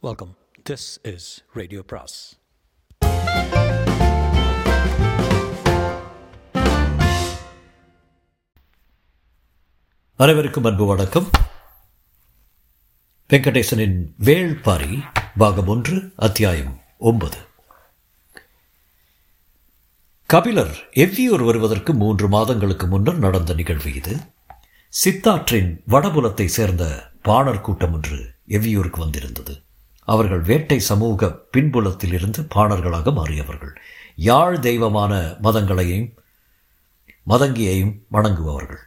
Welcome this is Radio Bros அனைவருக்கும் அன்பு வணக்கம். வெங்கடேசனின் வேள்பாரி பாகம் ஒன்று அத்தியாயம் ஒன்பது. கபிலர் எவ்வியூர் வருவதற்கு மூன்று மாதங்களுக்கு முன்னர் நடந்த நிகழ்வு இது. சித்தாற்றின் வடபுலத்தை சேர்ந்த பாணர் கூட்டம் ஒன்று எவ்வியூருக்கு வந்திருந்தது. அவர்கள் வேட்டை சமூக பின்புலத்தில் இருந்து பாணர்களாக மாறியவர்கள். யாழ் தெய்வமான மதங்களையும் மதங்கியையும் வணங்குபவர்கள்.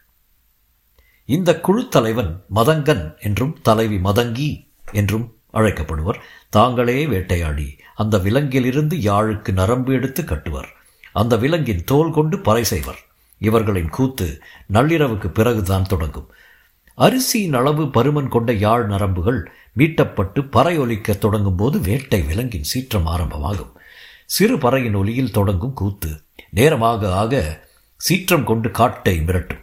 இந்த குழு தலைவன் மதங்கன் என்றும் தலைவி மதங்கி என்றும் அழைக்கப்படுவர். தாங்களே வேட்டையாடி அந்த விலங்கிலிருந்து யாழுக்கு நரம்பு எடுத்து கட்டுவர். அந்த விலங்கின் தோல் கொண்டு பறை செய்வர். இவர்களின் கூத்து நள்ளிரவுக்கு பிறகுதான் தொடங்கும். அரிசியின் அளவு பருமன் கொண்ட யாழ் நரம்புகள் மீட்டப்பட்டு பறை தொடங்கும் போது வேட்டை விலங்கின் சீற்றம் ஆரம்பமாகும். சிறு பறையின் ஒலியில் தொடங்கும் கூத்து நேரமாக ஆக சீற்றம் கொண்டு காட்டை மிரட்டும்.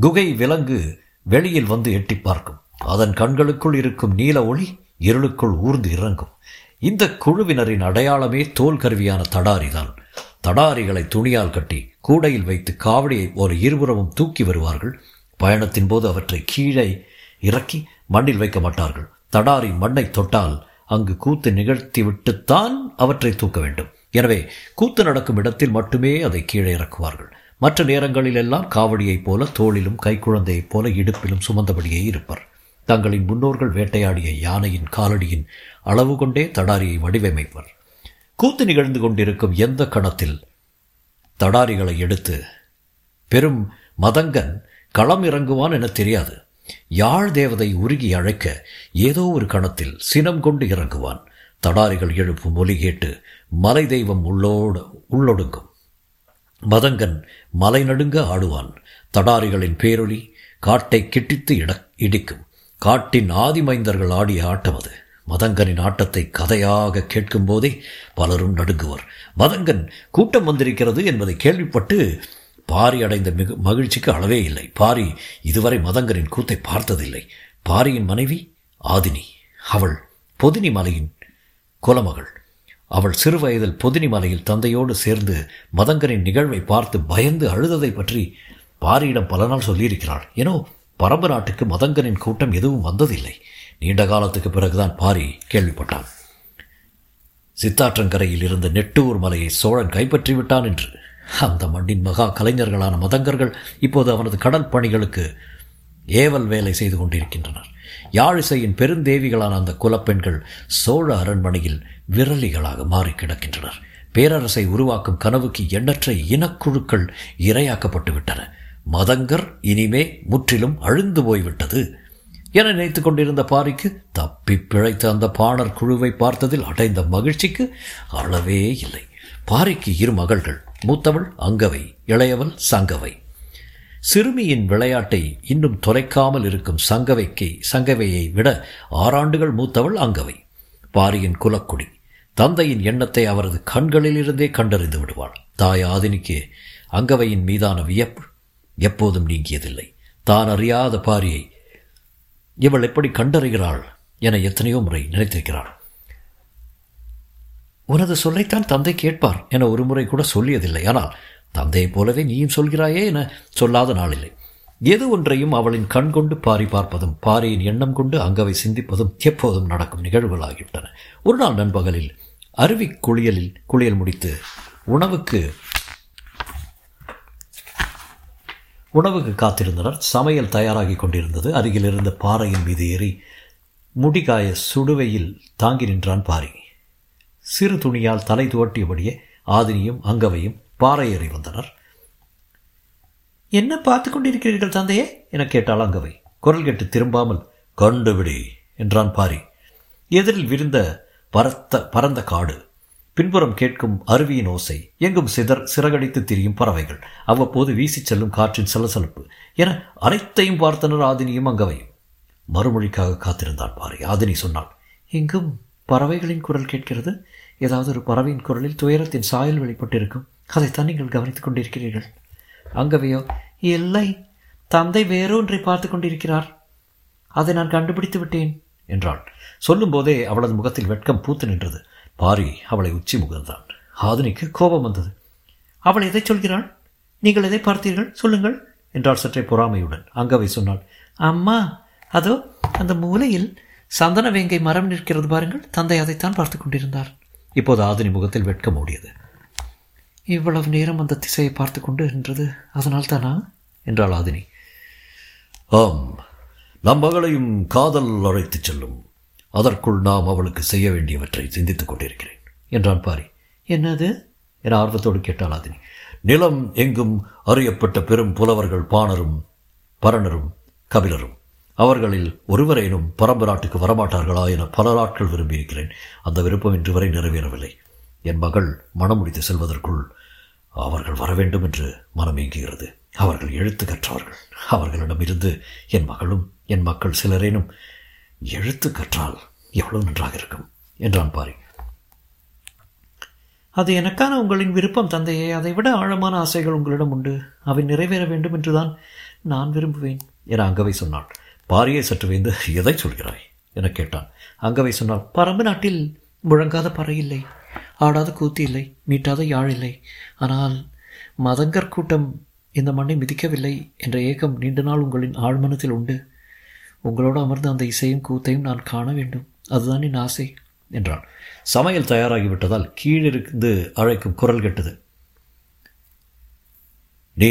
குகை விலங்கு வெளியில் வந்து எட்டி பார்க்கும். அதன் கண்களுக்குள் இருக்கும் நீல ஒளி இருளுக்குள் ஊர்ந்து இறங்கும். இந்த குழுவினரின் அடையாளமே தோல் கருவியான தடாரிதான் தடாரிகளை துணியால் கட்டி கூடையில் வைத்து காவடியை ஒரு இருபுறமும் தூக்கி வருவார்கள். பயணத்தின் போது அவற்றை கீழே இறக்கி மண்ணில் வைக்க மாட்டார்கள். தடாரி மண்ணை தொட்டால் அங்கு கூத்து நிகழ்த்திவிட்டுத்தான் அவற்றை தூக்க வேண்டும். எனவே கூத்து நடக்கும் இடத்தில் மட்டுமே அதை கீழே இறக்குவார்கள். மற்ற நேரங்களில் எல்லாம் காவடியைப் போல தோளிலும் கைக்குழந்தையைப் போல இடுப்பிலும் சுமந்தபடியே இருப்பர். தங்களின் முன்னோர்கள் வேட்டையாடிய யானையின் காலடியின் அளவு கொண்டே தடாரியை வடிவமைப்பர். கூத்து நிகழ்ந்து கொண்டிருக்கும் எந்த கணத்தில் தடாரிகளை எடுத்து பெரும் மதங்கன் களம் இறங்குவான் என தெரியாது. யாழ் தேவதை உருகி அழைக்க ஏதோ ஒரு கணத்தில் சினம் கொண்டு இறங்குவான். தடாரிகள் எழுப்பும் ஒலி கேட்டு மலை தெய்வம் உள்ளோடு உள்ளொடுங்கும். மதங்கன் மலை நடுங்க ஆடுவான். தடாரிகளின் பேரொலி காட்டை கிட்டித்து இட இடிக்கும். காட்டின் ஆதிமைந்தர்கள் ஆடிய ஆட்டம் அது. மதங்கனின் ஆட்டத்தை கதையாக கேட்கும் போதே பலரும் நடுங்குவர். மதங்கன் கூட்டம் வந்திருக்கிறது என்பதை கேள்விப்பட்டு பாரி அடைந்த மிகு மகிழ்ச்சிக்கு அளவே இல்லை. பாரி இதுவரை மதங்கரின் கூத்தை பார்த்ததில்லை. பாரியின் மனைவி ஆதினி. அவள் பொதினி மலையின் குலமகள். அவள் சிறு வயதில் பொதினி மலையில் தந்தையோடு சேர்ந்து மதங்கரின் நிகழ்வை பார்த்து பயந்து அழுததை பற்றி பாரியிடம் பல நாள் சொல்லியிருக்கிறாள். ஏனோ பரம்பு நாட்டுக்கு மதங்கரின் கூட்டம் எதுவும் வந்ததில்லை. நீண்ட காலத்துக்கு பிறகுதான் பாரி கேள்விப்பட்டான். சித்தாற்றங்கரையில் இருந்த நெட்டூர் மலையை சோழன் கைப்பற்றி விட்டான் என்று அந்த மண்ணின் மகா கலைஞர்களான மதங்கர்கள் இப்போது அவனது கடல் பணிகளுக்கு ஏவல் வேலை செய்து கொண்டிருக்கின்றனர். யாழிசையின் பெருந்தேவிகளான அந்த குலப்பெண்கள் சோழ அரண்மனையில் விரலிகளாக மாறி கிடக்கின்றனர். பேரரசை உருவாக்கும் கனவுக்கு எண்ணற்ற இனக்குழுக்கள் இரையாக்கப்பட்டு விட்டன மதங்கர் இனிமே முற்றிலும் அழிந்து போய்விட்டது என நினைத்து கொண்டிருந்த பாரிக்கு தப்பி பிழைத்த அந்த பாணர் குழுவை பார்த்ததில் அடைந்த மகிழ்ச்சிக்கு அளவே இல்லை. பாரிக்கு இரு மகள்கள் மூத்தவள் அங்கவை இளையவள் சங்கவை. சிறுமியின் விளையாட்டை இன்னும் தொலைக்காமல் இருக்கும் சங்கவைக்கு சங்கவையை விட ஆறாண்டுகள் மூத்தவள் அங்கவை. பாரியின் குலக்குடி. தந்தையின் எண்ணத்தை அவரது கண்களிலிருந்தே கண்டறிந்து விடுவாள். தாய் ஆதினிக்கு அங்கவையின் மீதான வியப்பு எப்போதும் நீங்கியதில்லை. தான் அறியாத பாரியை இவள் எப்படி கண்டறிகிறாள் என எத்தனையோ முறை நினைத்திருக்கிறாள். உனது சொல்லைத்தான் தந்தை கேட்பார் என ஒரு முறை கூட சொல்லியதில்லை. ஆனால் தந்தையைப் போலவே நீயும் சொல்கிறாயே என சொல்லாத நாளில்லை. எது ஒன்றையும் அவளின் கண் கொண்டு பாரி பார்ப்பதும் பாரியின் எண்ணம் கொண்டு அங்கவை சிந்திப்பதும் எப்போதும் நடக்கும் நிகழ்வுகளாகிவிட்டன. ஒரு நாள் நண்பகலில் அருவி குளியலில் குளியல் முடித்து உணவுக்கு உணவுக்கு காத்திருந்தனர். சமையல் தயாராகி கொண்டிருந்தது. அருகில் இருந்த பாறையின் மீது ஏறி முடிகாய சுடுவையில் தாங்கி நின்றான் பாரி. சிறு துணியால் தலை துவட்டியபடியே ஆதினியும் அங்கவையும் பாறை ஏறி வந்தனர். என்ன பார்த்து கொண்டிருக்கிறீர்கள் தந்தையே? என கேட்டாள் அங்கவை. குரல் கேட்டு திரும்பாமல் கண்டுபிடி என்றான் பாரி. எதிரில் விரிந்த பரத்த பரந்த காடு பின்புறம் கேட்கும் அருவியின் ஓசை எங்கும் சிதர் சிறகடித்து திரியும் பறவைகள் அவ்வப்போது வீசிச் செல்லும் காற்றின் சலசலப்பு என அனைத்தையும் பார்த்தனர் ஆதினியும் அங்கவையும். மறுமொழிக்காக காத்திருந்தான் பாரி ஆதினி சொன்னாள். எங்கும் பறவைகளின் குரல் கேட்கிறது? ஏதாவது ஒரு பறவையின் குரலில் துயரத்தின் சாயல் வெளிப்பட்டிருக்கும். அதைத்தான் நீங்கள் கவனித்துக் கொண்டிருக்கிறீர்கள். அங்கவையோ இல்லை தந்தை வேறொன்றை பார்த்து கொண்டிருக்கிறார். அதை நான் கண்டுபிடித்து விட்டேன் என்றாள். சொல்லும்போதே அவளது முகத்தில் வெட்கம் பூத்து நின்றது. பாரி அவளை உச்சி முகர்ந்தான் ஆதினிக்கு கோபம் வந்தது. அவள் எதை சொல்கிறாள்? நீங்கள் எதை பார்த்தீர்கள்? சொல்லுங்கள் என்றாள் சற்றே பொறாமையுடன். அங்கவை சொன்னாள். அம்மா அதோ அந்த மூலையில் சந்தன வேங்கை மரம் நிற்கிறது பாருங்கள். தந்தை அதைத்தான் பார்த்து கொண்டிருந்தார். இப்போது ஆதினி முகத்தில் வெட்கம் ஓடியது இவ்வளவு நேரம் அந்த திசையை பார்த்து கொண்டு நின்றது அதனால் தானா? என்றாள் ஆதினி. ஆம் நம் மகளையும் காதல் அழைத்துச் செல்லும். அதற்குள் நாம் அவளுக்கு செய்ய வேண்டியவற்றை சிந்தித்துக் கொண்டிருக்கிறேன் என்றான் பாரி. என்னது? என ஆர்வத்தோடு கேட்டாள் ஆதினி. நிலம் எங்கும் அறியப்பட்ட பெரும் புலவர்கள் பாணரும் பரணரும் கபிலரும். அவர்களில் ஒருவரேனும் பரம்பு நாட்டுக்கு வரமாட்டார்களா என பல நாட்கள் விரும்பியிருக்கிறேன் அந்த விருப்பம் இன்று வரை நிறைவேறவில்லை. என் மகள் மனம் முடித்து செல்வதற்குள் அவர்கள் வர வேண்டும் என்று மனம் இயங்குகிறது அவர்கள் எழுத்து கற்றவர்கள். அவர்களிடமிருந்து என் மகளும் என் மக்கள் சிலரேனும் எழுத்து கற்றால் எவ்வளவு நன்றாக இருக்கும் என்றான் பாரி. அது எனக்கான உங்களின் விருப்பம் தந்தையே. அதைவிட ஆழமான ஆசைகள் உங்களிடம் உண்டு. அவை நிறைவேற வேண்டும் என்றுதான் நான் விரும்புவேன். என அங்கவை சொன்னாள். பாரியை சற்று வைந்து எதை சொல்கிறாய்? என கேட்டான். அங்கவை சொன்னாள் பரம்பு நாட்டில் முழங்காத பறை இல்லை ஆடாத கூத்து இல்லை மீட்டாத யாழ் இல்லை. ஆனால் மதங்கர் கூட்டம் இந்த மண்ணை மிதிக்கவில்லை என்ற ஏக்கம் நீண்ட நாள் உங்களின் ஆழ்மனத்தில் உண்டு. உங்களோடு அமர்ந்து அந்த இசையும் கூத்தையும் நான் காண வேண்டும். அதுதான் என் ஆசை என்றான். சமையல் தயாராகிவிட்டதால் கீழிருந்து அழைக்கும் குரல் கெட்டது. நீ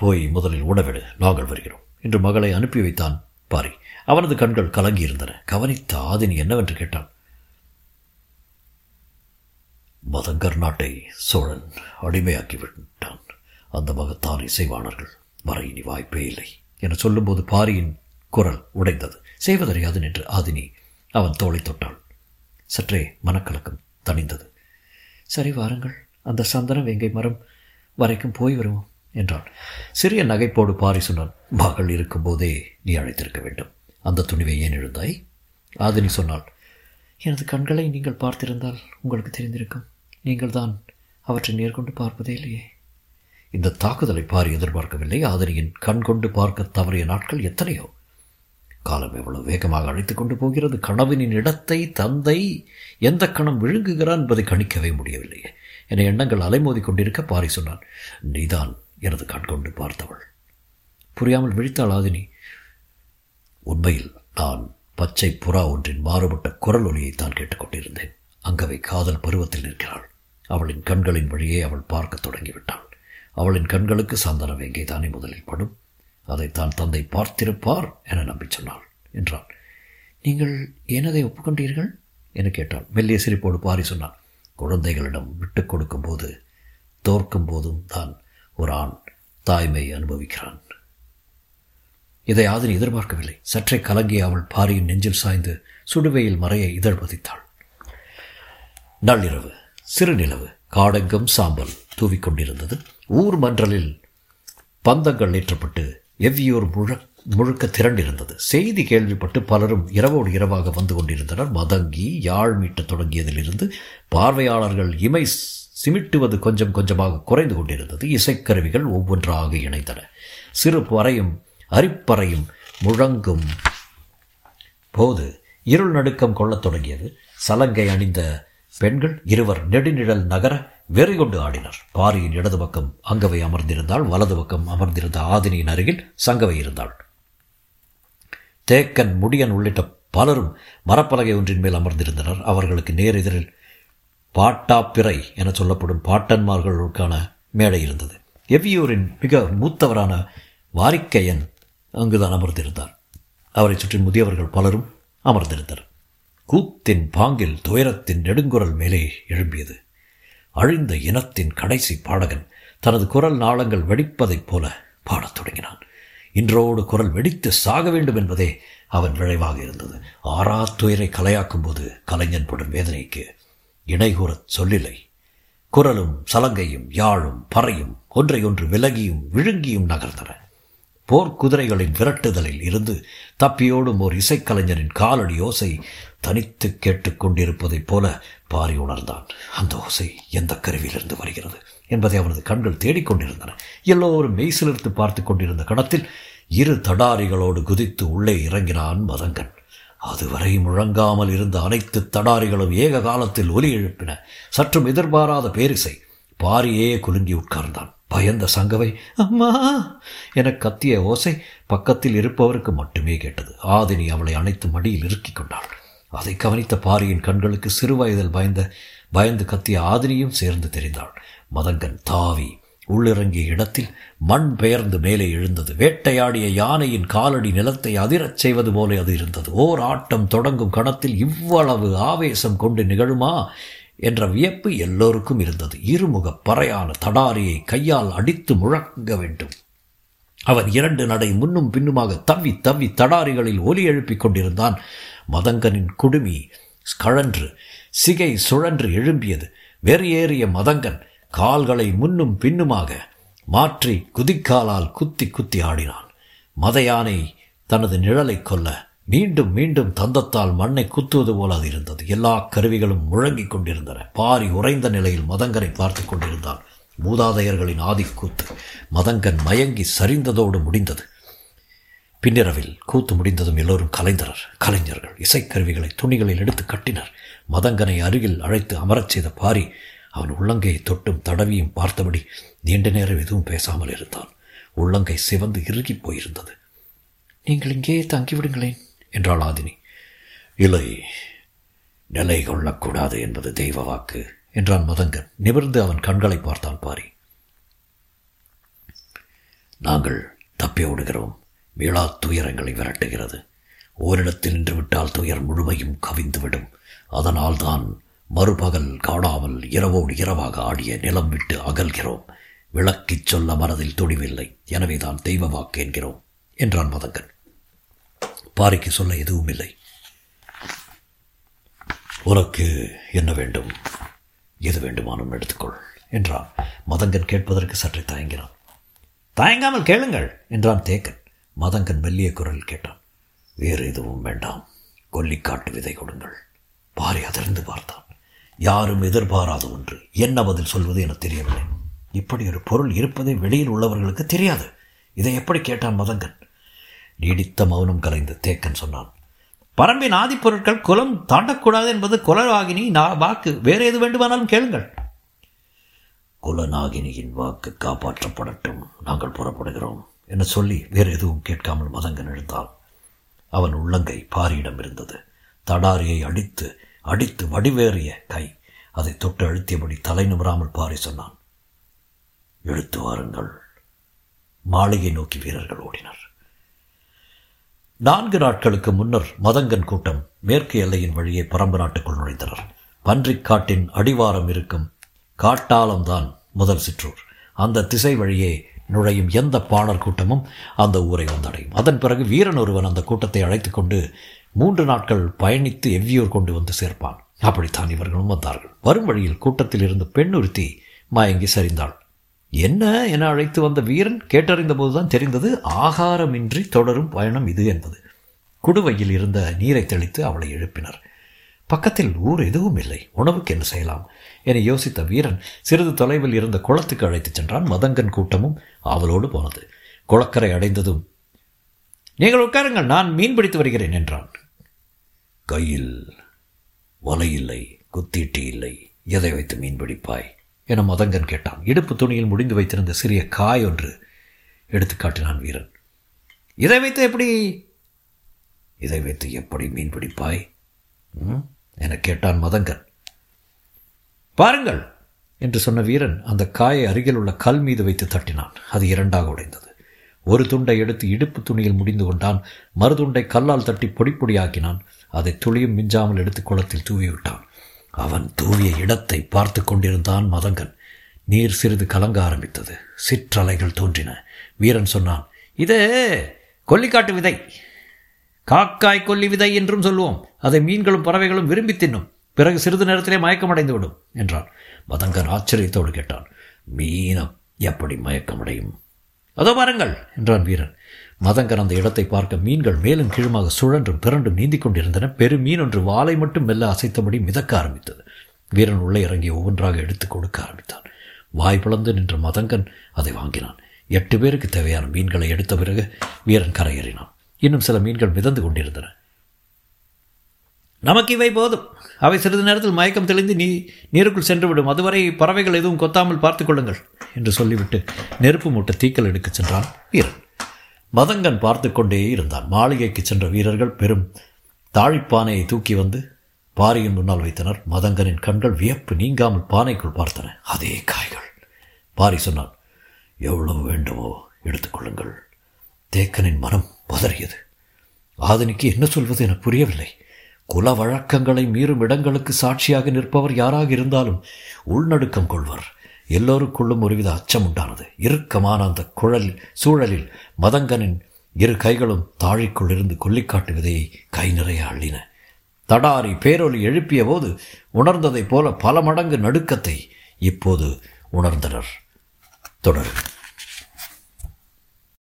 போய் முதலில் உணவிடு நாங்கள் வருகிறோம் என்று மகளை அனுப்பி வைத்தான் பாரி அவனது கண்கள் கலங்கி இருந்தன கவனித்த ஆதினி என்னவென்று கேட்டான். மதங்கர் நாட்டை சோழன் அடிமையாக்கி விட்டான் அந்த மகத்தான் இசைவாணர்கள். வர இனி வாய்ப்பே இல்லை என சொல்லும்போது பாரியின் குரல் உடைந்தது. செய்வதறியாது நின்று ஆதினி அவன் தோளை தொட்டாள். சற்றே மனக்கலக்கம் தணிந்தது. சரி வாருங்கள். அந்த சந்தன வெங்கை மரம் வரைக்கும் போய் வருவோம். என்றான் சிறிய நகைப்போடு பாரி சொன்னான் மகள் இருக்கும்போதே நீ அழைத்திருக்க வேண்டும். அந்த துணிவை ஏன் எழுந்தாய்? ஆதினி சொன்னாள் எனது கண்களை நீங்கள் பார்த்திருந்தால் உங்களுக்கு தெரிந்திருக்கும். நீங்கள் தான் அவற்றை நேர்கொண்டு பார்ப்பதே இல்லையே. இந்த தாக்குதலை பாரி எதிர்பார்க்கவில்லை. ஆதினியின் கண் கொண்டு பார்க்க தவறிய நாட்கள் எத்தனையோ? காலம் எவ்வளவு வேகமாக அழைத்து கொண்டு போகிறது? கனவினின் இடத்தை தந்தை எந்த கணம் விழுங்குகிறான் என்பதை கணிக்கவே முடியவில்லையே. என எண்ணங்கள் அலைமோதி கொண்டிருக்க பாரி சொன்னான் நீதான் எனது கண்கொண்டு பார்த்தவள். புரியாமல் விழித்தாள் ஆதினி. உண்மையில் நான் பச்சை புறா ஒன்றின் மாறுபட்ட குரல் ஒலியை தான் கேட்டுக்கொண்டிருந்தேன். அங்கவை காதல் பருவத்தில் நிற்கிறாள். அவளின் கண்களின் வழியே அவள் பார்க்கத் தொடங்கிவிட்டாள். அவளின் கண்களுக்கு சந்தன வேங்கை தானே முதலில் படும். அதைத்தான் தந்தை பார்த்திருப்பார் என நம்பி சொன்னாள் என்றான். நீங்கள் ஏனதை ஒப்புக்கொண்டீர்கள்? என கேட்டாள். மெல்லிய சிரிப்போடு பாரி சொன்னான். குழந்தைகளிடம் விட்டுக் கொடுக்கும் போது தோற்கும் போதும் தான். ஒரு ஆண் தாய்மை அனுபவிக்கிறான். இதை ஆதினி எதிர்பார்க்கவில்லை. சற்றே கலங்கிய அவள் பாரியின் நெஞ்சில் சாய்ந்து சுடுவையில் மறைய இதழ் பதித்தாள். நள்ளிரவு சிறுநிலவு காடெங்கும் சாம்பல் தூவிக்கொண்டிருந்தது ஊர் மன்றலில் பந்தங்கள் ஏற்றப்பட்டு எவ்வியூர் முழ முழுக்க திரண்டிருந்தது. செய்தி கேள்விப்பட்டு பலரும் இரவோடு இரவாக வந்து கொண்டிருந்தனர். மதங்கி யாழ் மீட்டத் தொடங்கியதிலிருந்து பார்வையாளர்கள் இமை சிமிட்டுவது கொஞ்சம் கொஞ்சமாக குறைந்து கொண்டிருந்தது. இசைக்கருவிகள் ஒவ்வொன்றாக இணைந்தன. சிறு பறையும் அரிப்பறையும் முழங்கும் போது இருள் நடுக்கம் கொள்ளத் தொடங்கியது. சலங்கை அணிந்த பெண்கள் இருவர் நெடுநிழல் நகர வெறி கொண்டு ஆடினர். பாரியின் இடது பக்கம் அங்கவை அமர்ந்திருந்தாள் வலது பக்கம் அமர்ந்திருந்த ஆதினியின் அருகில் சங்கவை இருந்தாள். தேக்கன் முடியன் உள்ளிட்ட பலரும் மரப்பலகை ஒன்றின் மேல் அமர்ந்திருந்தனர். அவர்களுக்கு நேர் எதிரில் பாட்டாப்பிறை என சொல்லப்படும் பாட்டன்மார்களுக்கான மேடை இருந்தது. எவ்வியூரின் மிக மூத்தவரான வாரிக்கையன் அங்குதான் அமர்ந்திருந்தார். அவரை சுற்றி முதியவர்கள் பலரும் அமர்ந்திருந்தனர். கூத்தின் பாங்கில் துயரத்தின் நெடுங்குரல் மேலே எழும்பியது. அழிந்த இனத்தின் கடைசி பாடகன் தனது குரல் நாளங்கள் வெடிப்பதைப் போல பாடத் தொடங்கினான். இன்றோடு குரல் வெடித்து சாக வேண்டும் என்பதே அவன் விளைவாக இருந்தது. ஆறா துயரை கலையாக்கும் போது கலைஞன் படும் வேதனைக்கு இடைகூறச் சொல்லில்லை. குரலும் சலங்கையும் யாழும் பறையும் ஒன்றையொன்று விலகியும் விழுங்கியும் நகர்ந்தன. போர்க்குதிரைகளின் விரட்டுதலில் இருந்து தப்பியோடும் ஓர் இசைக்கலைஞரின் காலடி ஓசை தனித்து கேட்டுக்கொண்டிருப்பதைப் போல பாரி உணர்ந்தான். அந்த ஓசை எந்த கருவியிலிருந்து வருகிறது என்பதை அவனது கண்கள் தேடிக்கொண்டிருந்தன எல்லோரும் மெய்சிலிர்த்து பார்த்து கொண்டிருந்த கணத்தில் இரு தடாரிகளோடு குதித்து உள்ளே இறங்கினான் மதங்கன். அதுவரை முழங்காமல் இருந்த அனைத்து தடாரிகளும் ஏக காலத்தில் ஒலி எழுப்பின. சற்றும் எதிர்பாராத பேரிசை பாரியே குலுங்கி உட்கார்ந்தான். பயந்த சங்கவை அம்மா! என கத்திய ஓசை பக்கத்தில் இருப்பவருக்கு மட்டுமே கேட்டது. ஆதினி அவளை அனைத்து மடியில் இறுக்கிக் கொண்டாள். அதை கவனித்த பாரியின் கண்களுக்கு சிறுவயதில் பயந்த பயந்து கத்திய ஆதினியும் சேர்ந்து தெரிந்தாள். மதங்கன் தாவி உள்ளிறங்கிய இடத்தில் மண் பெயர்ந்து மேலே எழுந்தது. வேட்டையாடிய யானையின் காலடி நிலத்தை அதிரச் செய்வது போல அது இருந்தது. ஓர் ஆட்டம் தொடங்கும் கணத்தில் இவ்வளவு ஆவேசம் கொண்டு நிகழுமா என்ற வியப்பு எல்லோருக்கும் இருந்தது. இருமுக பறையான தடாரியை கையால் அடித்து முழங்க வேண்டும். அவன் இரண்டு நடை முன்னும் பின்னுமாக தவ்வி தவ்வி தடாரிகளில் ஒலி எழுப்பிக் கொண்டிருந்தான். மதங்கனின் குடுமி கழன்று சிகை சுழன்று எழும்பியது. வெறியேறிய மதங்கன் கால்களை முன்னும் பின்னுமாக மாற்றி குதிக்காலால் குத்தி குத்தி ஆடினான். மதையானை தனது நிழலை கொல்ல மீண்டும் மீண்டும் தந்தத்தால் மண்ணை குத்துவது போல அது இருந்தது. எல்லா கருவிகளும் முழங்கிக் கொண்டிருந்தன. பாரி உறைந்த நிலையில் மதங்கனை பார்த்து கொண்டிருந்தான். மூதாதையர்களின் ஆதிக்கூத்து மதங்கன் மயங்கி சரிந்ததோடு முடிந்தது. பின்னிரவில் கூத்து முடிந்ததும் எல்லோரும் கலைந்தனர். கலைஞர்கள் இசைக்கருவிகளை துணிகளில் எடுத்து கட்டினர். மதங்கனை அருகில் அழைத்து அமரச் செய்த பாரி அவன் உள்ளங்கையை தொட்டும் தடவியும் பார்த்தபடி நீண்ட நேரம் எதுவும் பேசாமல் இருந்தான். உள்ளங்கை சிவந்து இறுகிப் போயிருந்தது. நீங்கள் இங்கேயே தங்கிவிடுங்களேன் என்றாள் ஆதினி. இல்லை நிலை கொள்ளக்கூடாது என்பது தெய்வ வாக்கு என்றான் மதங்கன். நிமிர்ந்து அவன் கண்களை பார்த்தான் பாரி. நாங்கள் தப்பி விடுகிறோம் மீளா துயரங்களை விரட்டுகிறது. ஓரிடத்தில் நின்று விட்டால் துயர் முழுமையும் கவிந்துவிடும். அதனால்தான் மறுபகல் காணாமல் இரவோடு இரவாக ஆடிய நிலம் விட்டு அகல்கிறோம். விளக்கிச் சொல்ல மனதில் துணிவில்லை. எனவே தான் தெய்வ வாக்கு என்கிறோம் என்றான் மதங்கன். பாரிக்கு சொல்ல எதுவும் இல்லை உனக்கு என்ன வேண்டும்? எது வேண்டுமானும் எடுத்துக்கொள் என்றான். மதங்கன் கேட்பதற்கு சற்றே தயங்கினான். தயங்காமல் கேளுங்கள் என்றான் தேக்கன். மதங்கன் மெல்லிய குரல் கேட்டான். வேறு எதுவும் வேண்டாம். கொல்லிக்காட்டு விதை கொடுங்கள். பாரி அதிர்ந்து பார்த்தான். யாரும் எதிர்பாராத ஒன்று. என்ன பதில் சொல்வது என தெரியவில்லை. இப்படி ஒரு பொருள் இருப்பதை வெளியில் உள்ளவர்களுக்கு தெரியாது. இதை எப்படி கேட்டான் மதங்கன்? நீடித்த மௌனம் கலைந்து தேக்கன் சொன்னான். பரம்பின் ஆதிப்பொருட்கள் குலம் தாண்டக்கூடாது என்பது குலவாகினி வாக்கு. வேறு எது வேண்டுமானாலும் கேளுங்கள். குலநாகினியின் வாக்கு காப்பாற்றப்படட்டும். நாங்கள் புறப்படுகிறோம் என சொல்லி வேறு எதுவும் கேட்காமல் மதங்கன் எழுந்தான். அவன் உள்ளங்கை பாரியிடம் இருந்தது. தடாரியை அடித்து அடித்து வடிவேறிய கை அதை தொட்டு அழுத்தியபடி தலை நிமிராமல் பாரி சொன்னான். எழுத்து வாருங்கள். மாளிகை நோக்கி வீரர்கள் ஓடினர். நான்கு நாட்களுக்கு முன்னர் மதங்கன் கூட்டம் மேற்கு எல்லையின் வழியே பரம்பு நாட்டுக்குள் நுழைந்தனர். பன்றிக் காட்டின் அடிவாரம் இருக்கும் காட்டாளம்தான் முதல் சிற்றூர். அந்த திசை வழியே நுழையும் எந்த பாணர் கூட்டமும் அந்த ஊரை வந்தடையும். அதன் பிறகு வீரன் ஒருவன் அந்த கூட்டத்தை அழைத்து கொண்டு மூன்று நாட்கள் பயணித்து எவ்வியூர் கொண்டு வந்து சேர்ப்பான். அப்படித்தான் இவர்களும் வந்தார்கள். வரும் வழியில் கூட்டத்தில் இருந்து பெண் ஒருத்தி மயங்கி சரிந்தாள். என்ன? என அழைத்து வந்த வீரன் கேட்டறிந்த போதுதான் தெரிந்தது ஆகாரமின்றி தொடரும் பயணம் இது என்பது. குடுவையில் இருந்த நீரை தெளித்து அவளை எழுப்பினர். பக்கத்தில் ஊர் எதுவும் இல்லை உணவுக்கு என்ன செய்யலாம்? என யோசித்த வீரன் சிறிது தொலைவில் இருந்த குளத்துக்கு அழைத்துச் சென்றான். மதங்கன் கூட்டமும் அவளோடு போனது. குளக்கரை அடைந்ததும் நீங்கள் உட்காருங்கள் நான் மீன் பிடித்து வருகிறேன் என்றான். கையில் வலையில்லை குத்தீட்டி இல்லை எதை வைத்து மீன் பிடிப்பாய்? என மதங்கன் கேட்டான். இடுப்பு துணியில் முடிந்து வைத்திருந்த சிறிய காய் ஒன்று எடுத்து காட்டினான் வீரன். இதை வைத்து எப்படி? இதை வைத்து எப்படி மீன் பிடிப்பாய்? என கேட்டான் மதங்கன். பாருங்கள் என்று சொன்ன வீரன் அந்த காயை அருகில் உள்ள கல் மீது வைத்து தட்டினான். அது இரண்டாக உடைந்தது. ஒரு துண்டை எடுத்து இடுப்பு துணியில் முடிந்து கொண்டான். மறுதுண்டை கல்லால் தட்டி பொடி பொடியாக்கினான் அதை துளியும் மிஞ்சாமல் எடுத்து குளத்தில் தூவி விட்டான் அவன் தூவிய இடத்தை பார்த்து கொண்டிருந்தான் மதங்கன். நீர் சிறிது கலங்க ஆரம்பித்தது. சிற்றலைகள் தோன்றின. வீரன் சொன்னான் இது கொல்லிக்காட்டு விதை. காக்காய் கொல்லி விதை என்றும் சொல்லுவோம் அதை மீன்களும் பறவைகளும் விரும்பி தின்னும். பிறகு சிறிது நேரத்திலே மயக்கமடைந்து விடும் என்றான். மதங்கன் ஆச்சரியத்தோடு கேட்டான் மீனம் எப்படி மயக்கமடையும்? அதோ பாருங்கள் என்றான் வீரன். மதங்கர் அந்த இடத்தை பார்க்க மீன்கள் மேலும் கீழுமாக சுழன்றும் பிறண்டும் நீந்திக் கொண்டிருந்தன. பெரு மீன் ஒன்று வாளை மட்டும் மெல்ல அசைத்தபடி மிதக்க ஆரம்பித்தது. வீரன் உள்ளே இறங்கி ஒவ்வொன்றாக எடுத்து கொடுக்க ஆரம்பித்தான். வாய் பிளந்து நின்ற மதங்கன் அதை வாங்கினான். எட்டு பேருக்கு தேவையான மீன்களை எடுத்த பிறகு வீரன் கரையேறினான். இன்னும் சில மீன்கள் மிதந்து கொண்டிருந்தன. நமக்கு இவை போதும். அவை சிறிது நேரத்தில் மயக்கம் தெளிந்து நீ நீருக்குள் சென்றுவிடும். அதுவரை பறவைகள் எதுவும் கொத்தாமல் பார்த்துக் கொள்ளுங்கள் என்று சொல்லிவிட்டு நெருப்பு மூட்டை தீக்கல் எடுக்கச் சென்றான் வீரன். மதங்கன் பார்த்து கொண்டே இருந்தான். மாளிகைக்கு சென்ற வீரர்கள் பெரும் தாழிப்பானையை தூக்கி வந்து பாரியின் முன்னால் வைத்தனர். மதங்கனின் கண்கள் வியப்பு நீங்காமல் பானைக்குள் பார்த்தன. அதே காய்கள். பாரி சொன்னான் எவ்வளவு வேண்டுமோ எடுத்துக்கொள்ளுங்கள் தேக்கனின் மனம் பதறியது. ஆதனிக்கு என்ன சொல்வது என புரியவில்லை. குல வழக்கங்களை மீறும் இடங்களுக்கு சாட்சியாக நிற்பவர் யாராக இருந்தாலும் உள்நடுக்கம் கொள்வர். எல்லோருக்குள்ளும் ஒருவித அச்சம் உண்டானது இறுக்கமான அந்த குழல் சூழலில் மதங்கனின் இரு கைகளும் தாழிக்குள்ளிருந்து கொல்லிக்காட்டு விதையை கை நிறைய அள்ளின. தடாரி பேரொலி எழுப்பிய போது உணர்ந்ததைப் போல பல மடங்கு நடுக்கத்தை இப்போது உணர்ந்தனர். தொடரும்.